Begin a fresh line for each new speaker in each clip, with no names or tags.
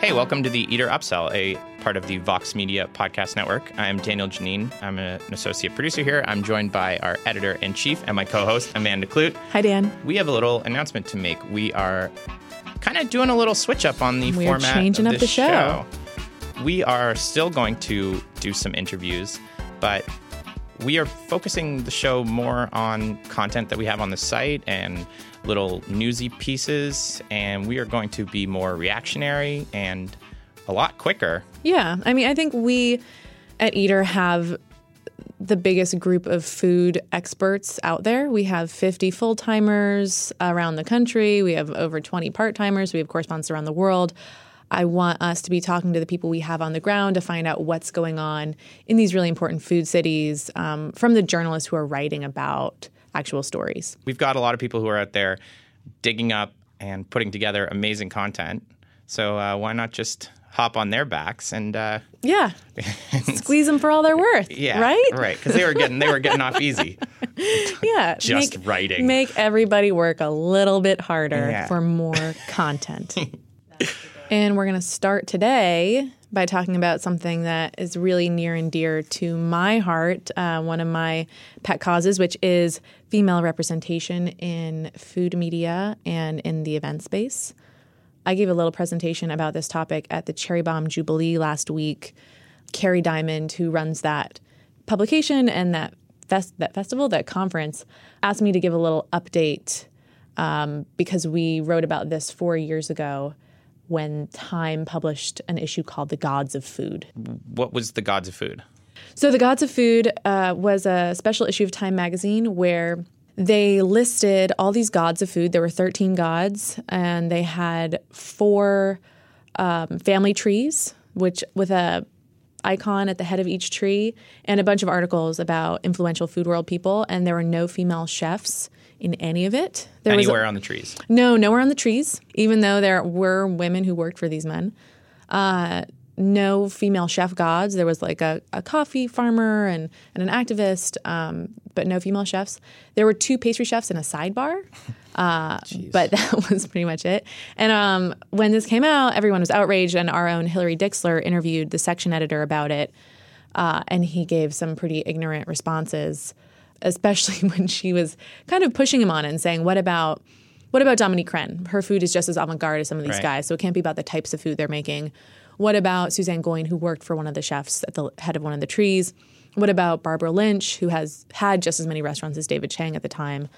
Hey, welcome to the Eater Upsell, a part of the Vox Media Podcast Network. I'm Daniel Geneen. I'm an associate producer here. I'm joined by our editor in chief and my co host, Amanda Kludt.
Hi, Dan.
We have a little announcement to make. We are kind of doing a little switch up on the
We're
format.
changing
of
up the show.
We are still going to do some interviews, but we are focusing the show more on content that we have on the site and little newsy pieces, and we are going to be more reactionary and a lot quicker.
Yeah. I mean, I think we at Eater have the biggest group of food experts out there. We have 50 full timers around the country, we have over 20 part timers, we have correspondents around the world. I want us to be talking to the people we have on the ground to find out what's going on in these really important food cities um, from the journalists who are writing about actual stories.
We've got a lot of people who are out there digging up and putting together amazing content. So uh, why not just hop on their backs and uh,
Yeah. Squeeze them for all they're worth.
yeah,
Right?
right, because they were getting they were getting off easy.
Yeah.
Just
make,
writing.
Make everybody work a little bit harder
Yeah.
for more content. and we're going to start today by talking about something that is really near and dear to my heart, uh, one of my pet causes, which is female representation in food media and in the event space. I gave a little presentation about this topic at the Cherry Bombe Jubilee last week. Kerry Diamond, who runs that publication and that fest- that festival, that conference, asked me to give a little update um, because we wrote about this four years ago when Time published an issue called "The Gods of Food."
What was the gods of food?
So, The Gods of Food uh, was a special issue of Time magazine where they listed all these gods of food. There were 13 gods, and they had four um, family trees, which with a icon at the head of each tree, and a bunch of articles about influential food world people. And there were no female chefs in any of it. There was
Anywhere on the trees.
no, nowhere on the trees, even though there were women who worked for these men. Uh, no female chef gods. There was like a, a coffee farmer and, and an activist, um, but no female chefs. There were two pastry chefs and a sidebar, uh, but that was pretty much it. And um, when this came out, everyone was outraged, and our own Hillary Dixler interviewed the section editor about it, uh, and he gave some pretty ignorant responses especially when she was kind of pushing him on it and saying, "What about what about Dominique Crenn? Her food is just as avant-garde as some of these
Right.
guys, so it can't be about the types of food they're making." What about Suzanne Goin, who worked for one of the chefs at the head of one of the trees? What about Barbara Lynch, who has had just as many restaurants as David Chang at the time?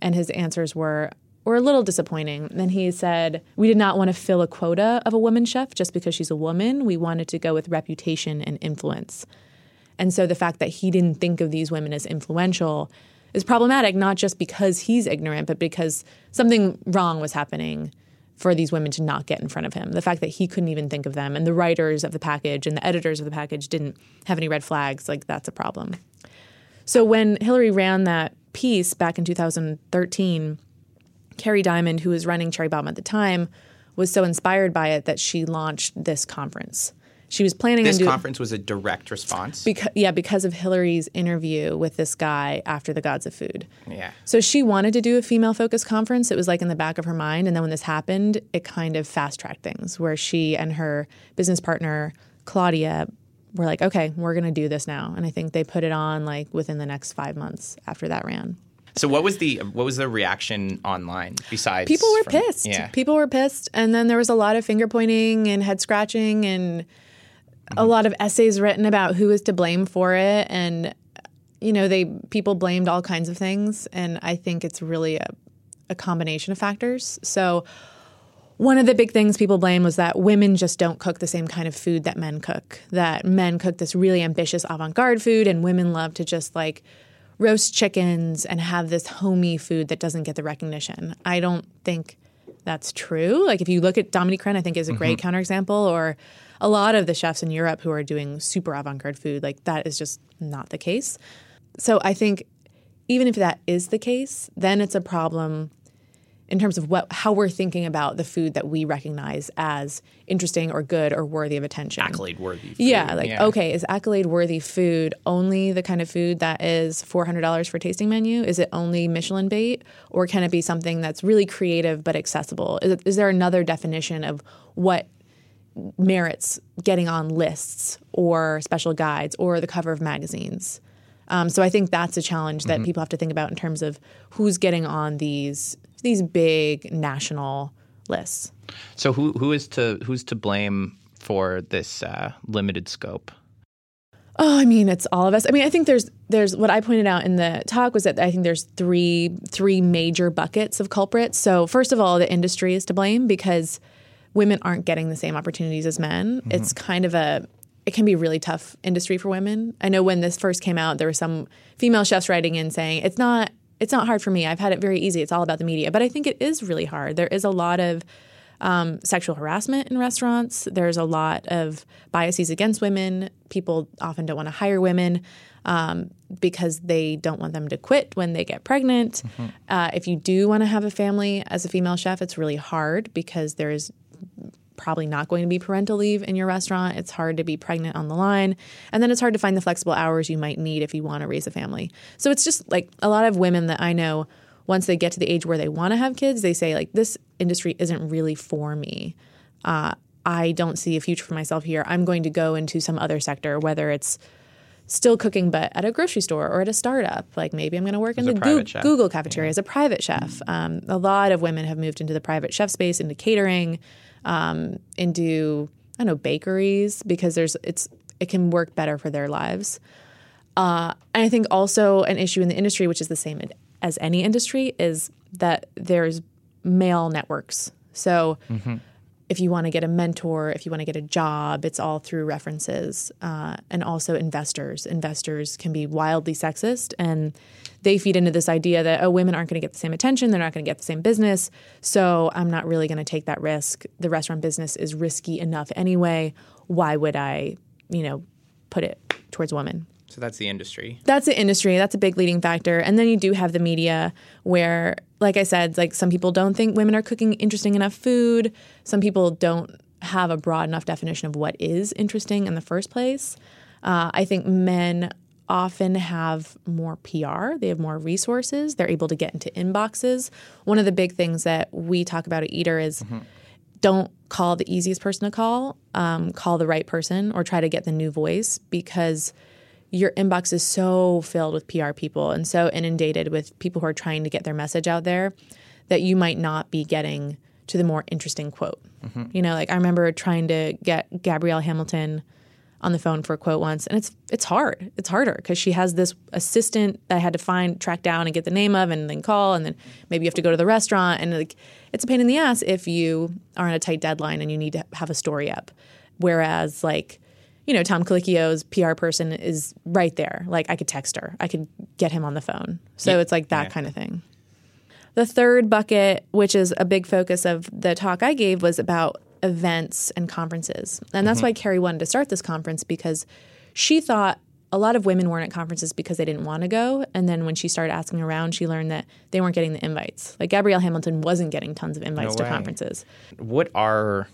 And his answers were were a little disappointing. Then he said, "We did not want to fill a quota of a woman chef just because she's a woman. We wanted to go with reputation and influence." And so the fact that he didn't think of these women as influential is problematic, not just because he's ignorant, but because something wrong was happening for these women to not get in front of him. The fact that he couldn't even think of them and the writers of the package and the editors of the package didn't have any red flags, like that's a problem. So when Hillary ran that piece back in 2013, Kerry Diamond, who was running Cherry Bombe at the time, was so inspired by it that she launched this conference. She was planning
This
on doing
conference was a direct response.
because yeah, because of Hillary's interview with this guy after the Gods of Food.
yeah.
So she wanted to do a female focused conference. It was like in the back of her mind. And then when this happened, it kind of fast tracked things where she and her business partner, Claudia, were like, okay, we're going to do this now. And I think they put it on like within the next five months after that ran.
So what was the what was the reaction online besides
People were
from-
pissed.
Yeah.
People were pissed. And then there was a lot of finger pointing and head scratching and a lot of essays written about who is to blame for it. And, you know, they people blamed all kinds of things. And I think it's really a, a combination of factors. So one of the big things people blame was that women just don't cook the same kind of food that men cook. That men cook this really ambitious avant garde food, and women love to just like roast chickens and have this homey food that doesn't get the recognition. I don't think that's true. Like if you look at Dominique Crenn, I think is a great mm-hmm. counterexample, or a lot of the chefs in Europe who are doing super avant-garde food, like that is just not the case. So I think even if that is the case, then it's a problem in terms of what how we're thinking about the food that we recognize as interesting or good or worthy of attention.
accolade worthy.
Yeah, like okay, is accolade worthy food only the kind of food that is four hundred dollars for tasting menu? Is it only Michelin bait, or can it be something that's really creative but accessible? Is, is there another definition of what merits getting on lists or special guides or the cover of magazines. Um, so I think that's a challenge that people have to think about in terms of who's getting on these these big national lists.
So who who is to who's to blame for this uh, limited scope?
Oh, I mean, it's all of us. I mean, I think there's there's what I pointed out in the talk was that I think there's three three major buckets of culprits. So first of all, the industry is to blame because women aren't getting the same opportunities as men. It's kind of a it can be a really tough industry for women. I know when this first came out, there were some female chefs writing in saying it's not it's not hard for me. I've had it very easy. It's all about the media. But I think it is really hard. There is a lot of um, sexual harassment in restaurants. There's a lot of biases against women. People often don't want to hire women um, because they don't want them to quit when they get pregnant. Uh, if you do want to have a family as a female chef, it's really hard because there's probably not going to be parental leave in your restaurant. It's hard to be pregnant on the line. And then it's hard to find the flexible hours you might need if you want to raise a family. So it's just like a lot of women that I know, once they get to the age where they want to have kids, they say, like, this industry isn't really for me. Uh, I don't see a future for myself here. I'm going to go into some other sector, whether it's still cooking, but at a grocery store or at a startup. Like maybe I'm going to work in the
chef.
Google cafeteria as a private chef. Um, a lot of women have moved into the private chef space, into catering, um, and do I don't know bakeries because there's it's it can work better for their lives. Uh, and I think also an issue in the industry, which is the same as any industry, is that there's male networks. So if you want to get a mentor, if you want to get a job, it's all through references. Uh, and also investors. Investors can be wildly sexist and they feed into this idea that, oh, women aren't going to get the same attention, they're not going to get the same business. So I'm not really going to take that risk. The restaurant business is risky enough anyway. Why would I, you know, put it towards women?
So that's the industry.
That's the industry. That's a big leading factor. And then you do have the media where, like I said, like some people don't think women are cooking interesting enough food. Some people don't have a broad enough definition of what is interesting in the first place. Uh, I think men often have more PR, they have more resources, they're able to get into inboxes. One of the big things that we talk about at Eater is don't call the easiest person to call, um, call the right person or try to get the new voice because your inbox is so filled with PR people and so inundated with people who are trying to get their message out there that you might not be getting to the more interesting quote. Mm-hmm. You know, like I remember trying to get Gabrielle Hamilton on the phone for a quote once, and it's it's hard. It's harder because she has this assistant that I had to find, track down, and get the name of, and then call, and then maybe you have to go to the restaurant, and like it's a pain in the ass if you are on a tight deadline and you need to have a story up. Whereas like you know, Tom Colicchio's PR person is right there. Like I could text her, I could get him on the phone. So
Yeah.
it's like that
Yeah.
kind of thing. The third bucket, which is a big focus of the talk I gave, was about events and conferences. And that's mm-hmm. why Kerry wanted to start this conference because she thought a lot of women weren't at conferences because they didn't want to go. And then when she started asking around, she learned that they weren't getting the invites. Like Gabrielle Hamilton wasn't getting tons of invites to
way.
conferences.
What are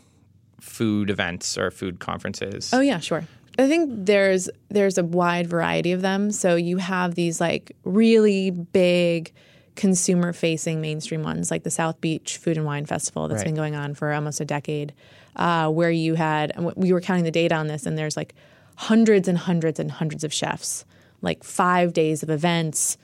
food events or food conferences?
Oh yeah, sure. I think there's there's a wide variety of them. So you have these like really big consumer facing mainstream ones like the South Beach Food and Wine Festival that's
Right.
been going on for almost a decade, uh, where you had and we were counting the data on this, and there's like hundreds and hundreds and hundreds of chefs, like five days of events.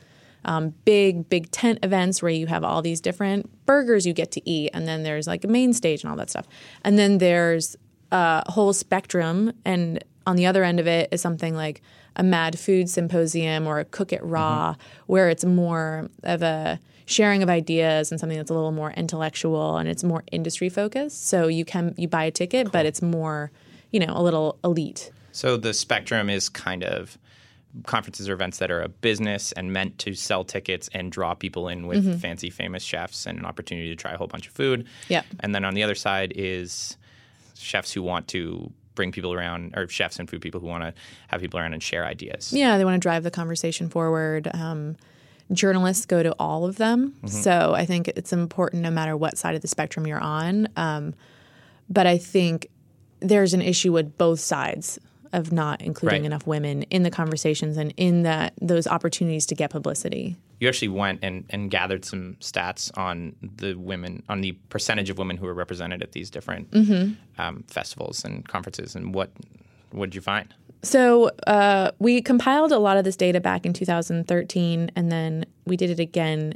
Um, big, big tent events where you have all these different burgers you get to eat, and then there's like a main stage and all that stuff. And then there's a whole spectrum, and on the other end of it is something like a Mad Food Symposium or a Cook It Raw, where it's more of a sharing of ideas and something that's a little more intellectual and it's more industry focused. So you can you buy a ticket, but it's more, you know, a little elite.
So the spectrum is kind of conferences or events that are a business and meant to sell tickets and draw people in with fancy famous chefs and an opportunity to try a whole bunch of food.
Yeah.
And then on the other side is chefs who want to bring people around or chefs and food people who want to have people around and share ideas.
Yeah, they want to drive the conversation forward. Um, journalists go to all of them. So I think it's important no matter what side of the spectrum you're on. Um, but I think there's an issue with both sides of not including
Right.
enough women in the conversations and in that those opportunities to get publicity.
You actually went and, and gathered some stats on the women, on the percentage of women who were represented at these different
Mm-hmm.
um, festivals and conferences. And what what did you find?
So uh, we compiled a lot of this data back in 2013, and then we did it again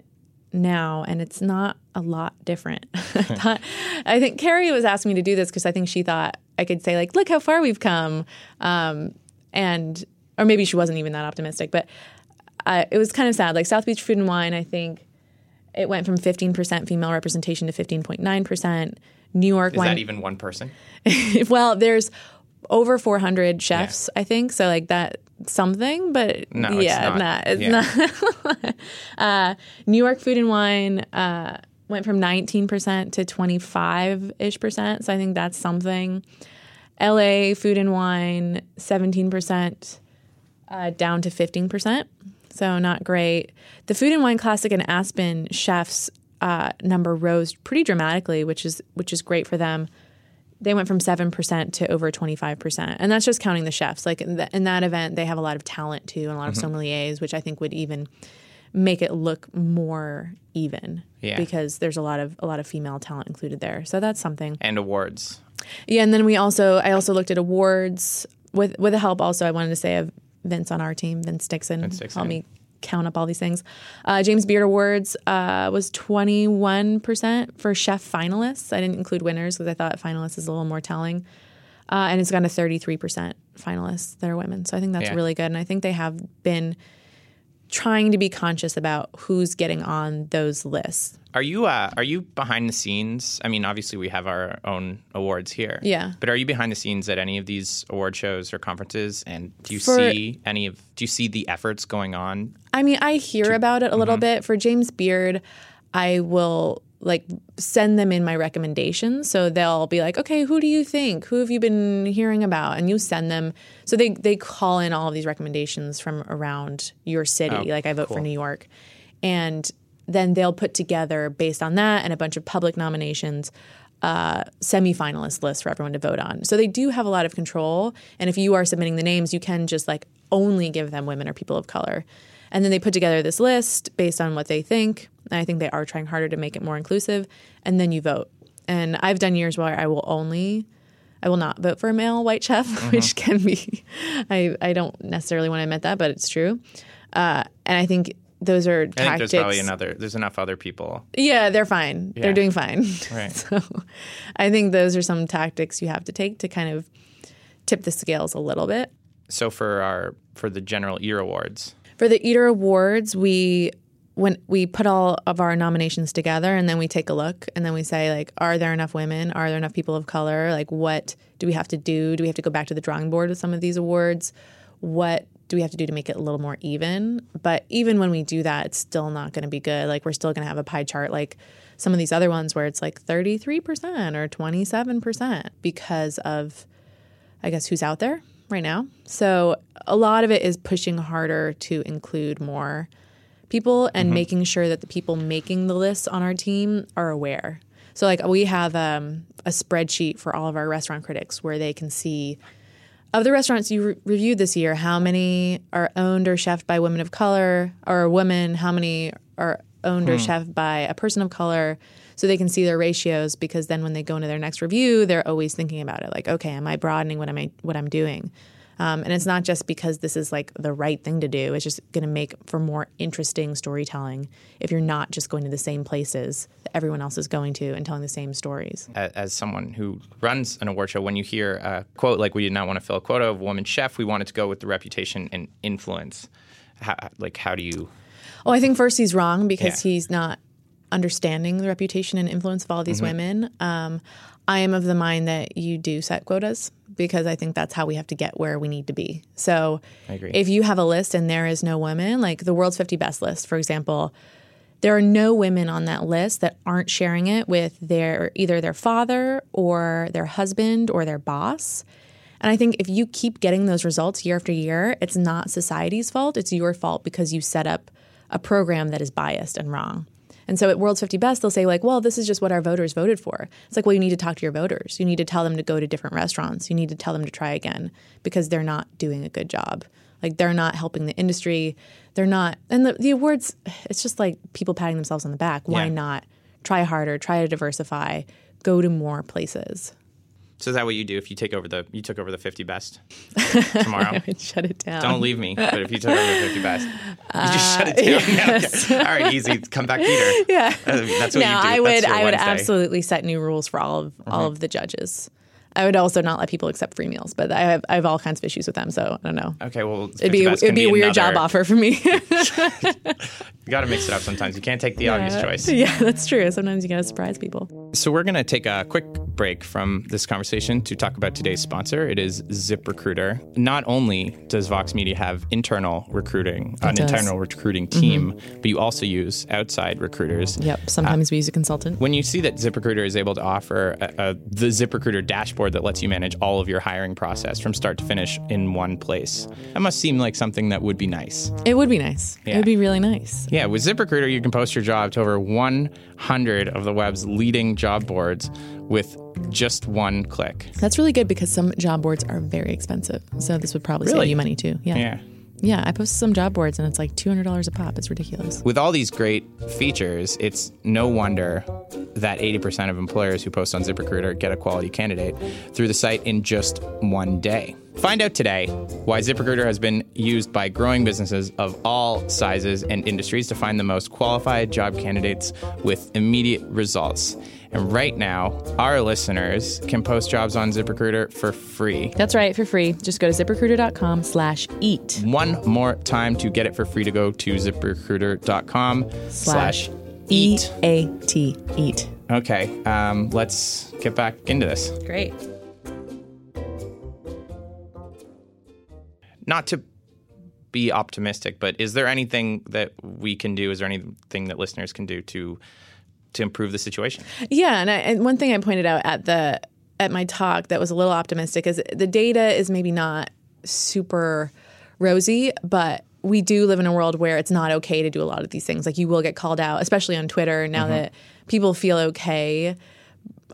now, and it's not a lot different. I, thought, I think Kerry was asking me to do this because I think she thought I could say like, "Look how far we've come," um, and or maybe she wasn't even that optimistic, but uh, it was kind of sad. Like South Beach Food and Wine, I think it went from 15% female representation to 15.9%. New York
Is
Wine
that even one person?
well, there's over 400 chefs, I think. So like that something, but
No, it's
yeah,
not.
nah, it's
Yeah.
not. uh, New York Food and Wine uh, went from 19% to 25 ish percent. So I think that's something. LA Food and Wine 17% uh, down to 15%. So not great. The Food and Wine Classic and Aspen chefs uh, number rose pretty dramatically, which is which is great for them. They went from seven percent to over twenty five percent, and that's just counting the chefs. Like in, the, in that event, they have a lot of talent too, and a lot of mm-hmm. sommeliers, which I think would even make it look more even.
Yeah.
because there's a lot of a lot of female talent included there. So that's something.
And awards.
Yeah, and then we also I also looked at awards with with the help also I wanted to say of Vince on our team, Vince Dixon,
Vince Dixon.
helped me count up all these things. Uh, James Beard Awards uh, was twenty one percent for chef finalists. I didn't include winners because I thought finalists is a little more telling. Uh, and it's gone to thirty three percent finalists that are women. So I think that's
Yeah.
really good, and I think they have been trying to be conscious about who's getting on those lists.
Are you uh, are you behind the scenes? I mean, obviously we have our own awards here.
Yeah.
But are you behind the scenes at any of these award shows or conferences? And do you
For-
see any of do you see the efforts going on?
I mean, I hear about it a little bit. For James Beard, I will like send them in my recommendations. So they'll be like, okay, who do you think? Who have you been hearing about? And you send them. So they, they call in all of these recommendations from around your city.
Oh,
like I vote for. New York. And then they'll put together, based on that and a bunch of public nominations, uh, semi-finalist list for everyone to vote on. So they do have a lot of control. And if you are submitting the names, you can just like only give them women or people of color. And then they put together this list based on what they think. And I think they are trying harder to make it more inclusive. And then you vote. And I've done years where I will only, I will not vote for a male white chef, which can be, I, I don't necessarily want to admit that, but it's true. Uh, and I think those are
I think
tactics.
there's probably another. There's enough other people.
Yeah, they're fine.
Yeah.
They're doing fine.
Right.
so I think those are some tactics you have to take to kind of tip the scales a little bit.
So for our for the general ear awards,
For the Eater Awards, we when we put all of our nominations together and then we take a look and then we say like are there enough women? Are there enough people of color? Like what do we have to do? Do we have to go back to the drawing board with some of these awards? What do we have to do to make it a little more even? But even when we do that it's still not going to be good. Like we're still going to have a pie chart like some of these other ones where it's like 33% or 27% because of I guess who's out there right now. So a lot of it is pushing harder to include more people and making sure that the people making the lists on our team are aware. So like we have um, a spreadsheet for all of our restaurant critics where they can see of the restaurants you re- reviewed this year, how many are owned or chefed by women of color or women, how many are owned or chefed by a person of color, so they can see their ratios. Because then when they go into their next review, they're always thinking about it, like, okay, am I broadening what am I what I'm doing? Um, and it's not just because this is like the right thing to do. It's just going to make for more interesting storytelling if you're not just going to the same places that everyone else is going to and telling the same stories.
as, as someone who runs an award show, when you hear a quote like "We did not want to fill a quota of woman chef, we wanted to go with the reputation and influence." How, like, how do you?
Oh, I think first he's wrong because
Yeah.
he's not understanding the reputation and influence of all these women. Um, I am of the mind that you do set quotas because I think that's how we have to get where we need to be. So if you have a list and there is no women, like the world's 50 best list, for example, there are no women on that list that aren't sharing it with their either their father or their husband or their boss. And I think if you keep getting those results year after year, it's not society's fault. It's your fault because you set up a program that is biased and wrong. And so at World's 50 Best, they'll say, like, well, this is just what our voters voted for. It's like, well, you need to talk to your voters. You need to tell them to go to different restaurants. You need to tell them to try again because they're not doing a good job. Like, they're not helping the industry. They're not. And the, the awards, it's just like people patting themselves on the back. Why
Yeah.
not try harder, try to diversify, go to more places?
So is that what you do if you take over the you took over the 50 best tomorrow?
And shut it down.
Don't leave me. But if you took over the 50 best, you just shut it down. Yeah, okay. All right, easy. Come back, Peter.
Yeah.
Uh, That's what
no,
you do.
I would. I would
Wednesday. Mm-hmm.
absolutely set new rules for all of all of the judges. I would also not let people accept free meals, but I have I have all kinds of issues with them. So I don't know.
Okay, well,
It'd be it'd be a weird job offer for me.
You got to mix it up sometimes. You can't take the obvious choice.
yeah, that's true. Sometimes you gotta surprise people.
So we're going to take a quick break from this conversation to talk about today's sponsor. It is ZipRecruiter. Not only does Vox Media have internal recruiting, an
does.
internal recruiting team, mm-hmm. but you also use outside recruiters.
Yep. Sometimes uh, we use a consultant.
When you see that ZipRecruiter is able to offer a, a, the ZipRecruiter dashboard that lets you manage all of your hiring process from start to finish in one place, that must seem like something that would be nice.
It would be nice. It would be really nice.
Yeah, with ZipRecruiter, you can post your job to over 100 of the web's leading job boards with just one click.
That's really good because some job boards are very expensive. So this would probably
Really?
save you money too. Yeah.
Yeah.
Yeah. I posted some job boards and it's like two hundred dollars a pop. It's ridiculous.
With all these great features, it's no wonder that 80% of employers who post on ZipRecruiter get a quality candidate through the site in just one day. Find out today why ZipRecruiter has been used by growing businesses of all sizes and industries to find the most qualified job candidates with immediate results. And right now, our listeners can post jobs on ZipRecruiter for free.
That's right, for free. Just go to ziprecruiter.com slash eat.
One more time to get it for free to go to ziprecruiter.com slash eat.
A T eat.
Okay, um, let's get back into this.
Great.
Not to be optimistic, but is there anything that we can do? Is there anything that listeners can do to to improve the situation?
Yeah, and, I, and one thing I pointed out at the at my talk that was a little optimistic is the data is maybe not super rosy, but we do live in a world where it's not okay to do a lot of these things. Like you will get called out, especially on Twitter. Now that people feel okay,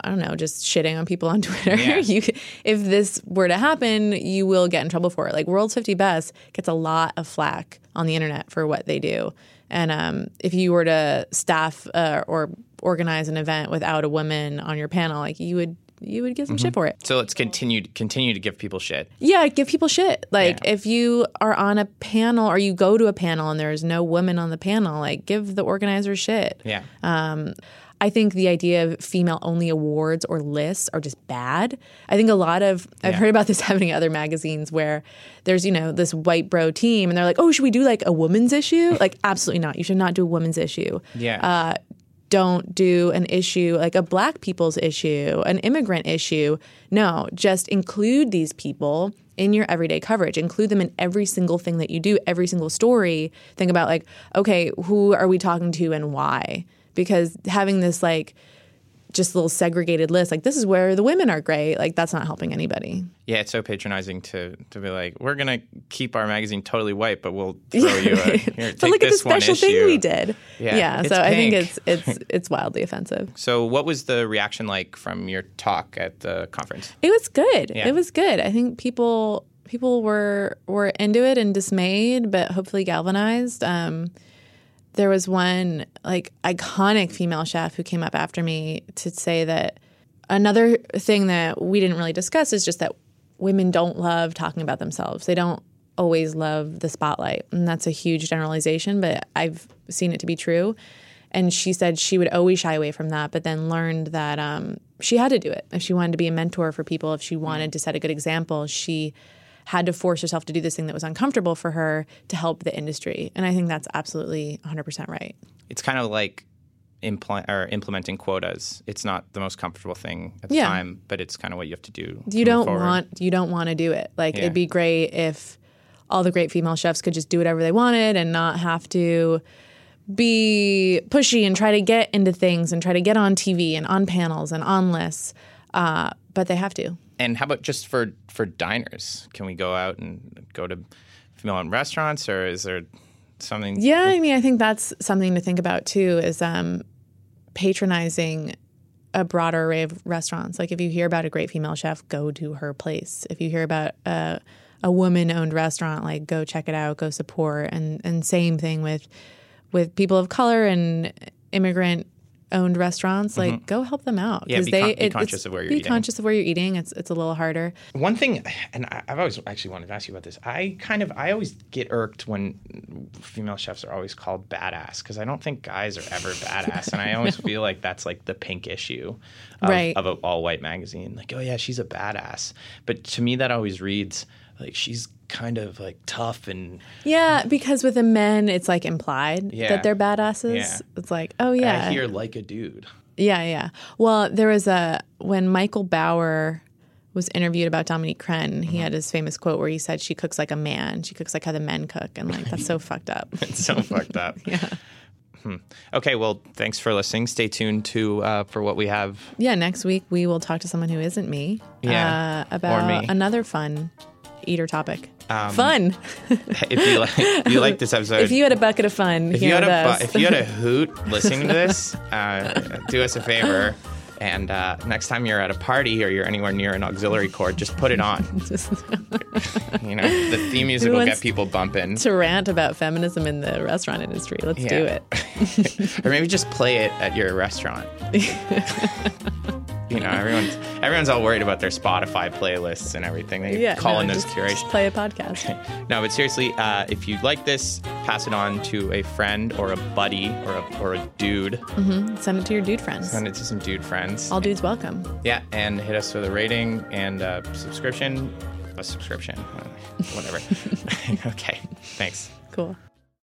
I don't know, just shitting on people on Twitter.
Yeah.
you, if this were to happen, you will get in trouble for it. Like World's 50 Best gets a lot of flack on the internet for what they do. And um, if you were to staff uh, or organize an event without a woman on your panel, like you would, you would get some shit for it.
So let's continue continue to give people shit.
Yeah, give people shit. Like
Yeah.
if you are on a panel or you go to a panel and there's no woman on the panel, like give the organizer shit.
Yeah.
Um, I think the idea of female only awards or lists are just bad. I think a lot of I've
Yeah.
heard about this happening in other magazines where there's, you know, this white bro team and they're like, "Oh, should we do like a woman's issue?" like absolutely not. You should not do a woman's issue.
yeah.
Uh, don't do an issue like a black people's issue, an immigrant issue. No, just include these people in your everyday coverage. Include them in every single thing that you do, every single story. Think about like, okay, who are we talking to and why? Because having this like just little segregated list, like this is where the women are great, like that's not helping anybody.
yeah, it's so patronizing to to be like, we're gonna keep our magazine totally white, but we'll throw you a here,
but look at the special thing we did.
Yeah,
Yeah, so I think it's it's it's wildly offensive.
So what was the reaction like from your talk at the conference?
It was good.
Yeah.
It was good. I think people people were were into it and dismayed, but hopefully galvanized. Um, there was one like iconic female chef who came up after me to say that another thing that we didn't really discuss is just that women don't love talking about themselves. They don't always love the spotlight. And that's a huge generalization, but I've seen it to be true. And she said she would always shy away from that, but then learned that um, she had to do it. If she wanted to be a mentor for people, if she wanted to set a good example, she had to force herself to do this thing that was uncomfortable for her to help the industry. And I think that's absolutely 100% right.
It's kind of like impl- or implementing quotas. It's not the most comfortable thing at the
Yeah.
time, but it's kind of what you have to do.
you don't
forward.
want you don't want to do it. Like
Yeah.
it'd be great if all the great female chefs could just do whatever they wanted and not have to be pushy and try to get into things and try to get on TV and on panels and on lists. Uh, but they have to.
And how about just for for diners? Can we go out and go to female-owned restaurants, or is there something?
Yeah, I mean, I think that's something to think about too. Is um, patronizing a broader array of restaurants. Like if you hear about a great female chef, go to her place. If you hear about a, a woman-owned restaurant, like go check it out, go support. And and same thing with with people of color and immigrant owned restaurants. Like go help them out
Mm-hmm. Yeah, be con- be
it-
conscious
it's-
of where you're
be
eating.
conscious of where you're eating. It's it's a little harder.
One thing, and I- I've always actually wanted to ask you about this. I kind of, I always get irked when female chefs are always called badass because I don't think guys are ever badass, and I always feel like that's like the pink issue of,
Right.
of an all-white magazine. Like, oh yeah, she's a badass, but to me that always reads like she's kind of like tough and
Yeah, because with the men, it's like implied
Yeah.
that they're badasses.
Yeah.
It's like, oh yeah,
I hear like a dude.
Yeah, yeah. Well, there was a when Michael Bauer was interviewed about Dominique Crenn, he had his famous quote where he said she cooks like a man. She cooks like how the men cook, and like that's so fucked up.
It's so fucked up. Yeah. Okay, well, thanks for listening. Stay tuned to uh, for what we have
Yeah, next week we will talk to someone who isn't me.
Yeah,
uh, about
me.
another fun eater topic. Fun.
if you like, if you like this episode.
if you had a bucket of fun,
if you had a bu- if you had a hoot listening to this, uh, do us a favor. And uh, next time you're at a party or you're anywhere near an auxiliary cord, just put it on.
Just
You know, the theme music will get people bumping.
to rant about feminism in the restaurant industry. Let's do it.
or maybe just play it at your restaurant. You know, everyone's everyone's all worried about their Spotify playlists and everything. They
Yeah,
call
no,
in those
just,
curation.
just play a podcast.
No, but seriously, uh, if you like this, pass it on to a friend or a buddy or a, or a dude. Mm-hmm.
Send it to your dude friends.
Send it to some dude friends.
All dudes welcome.
Yeah, and hit us with a rating and a subscription. A subscription, whatever. okay, thanks.
Cool.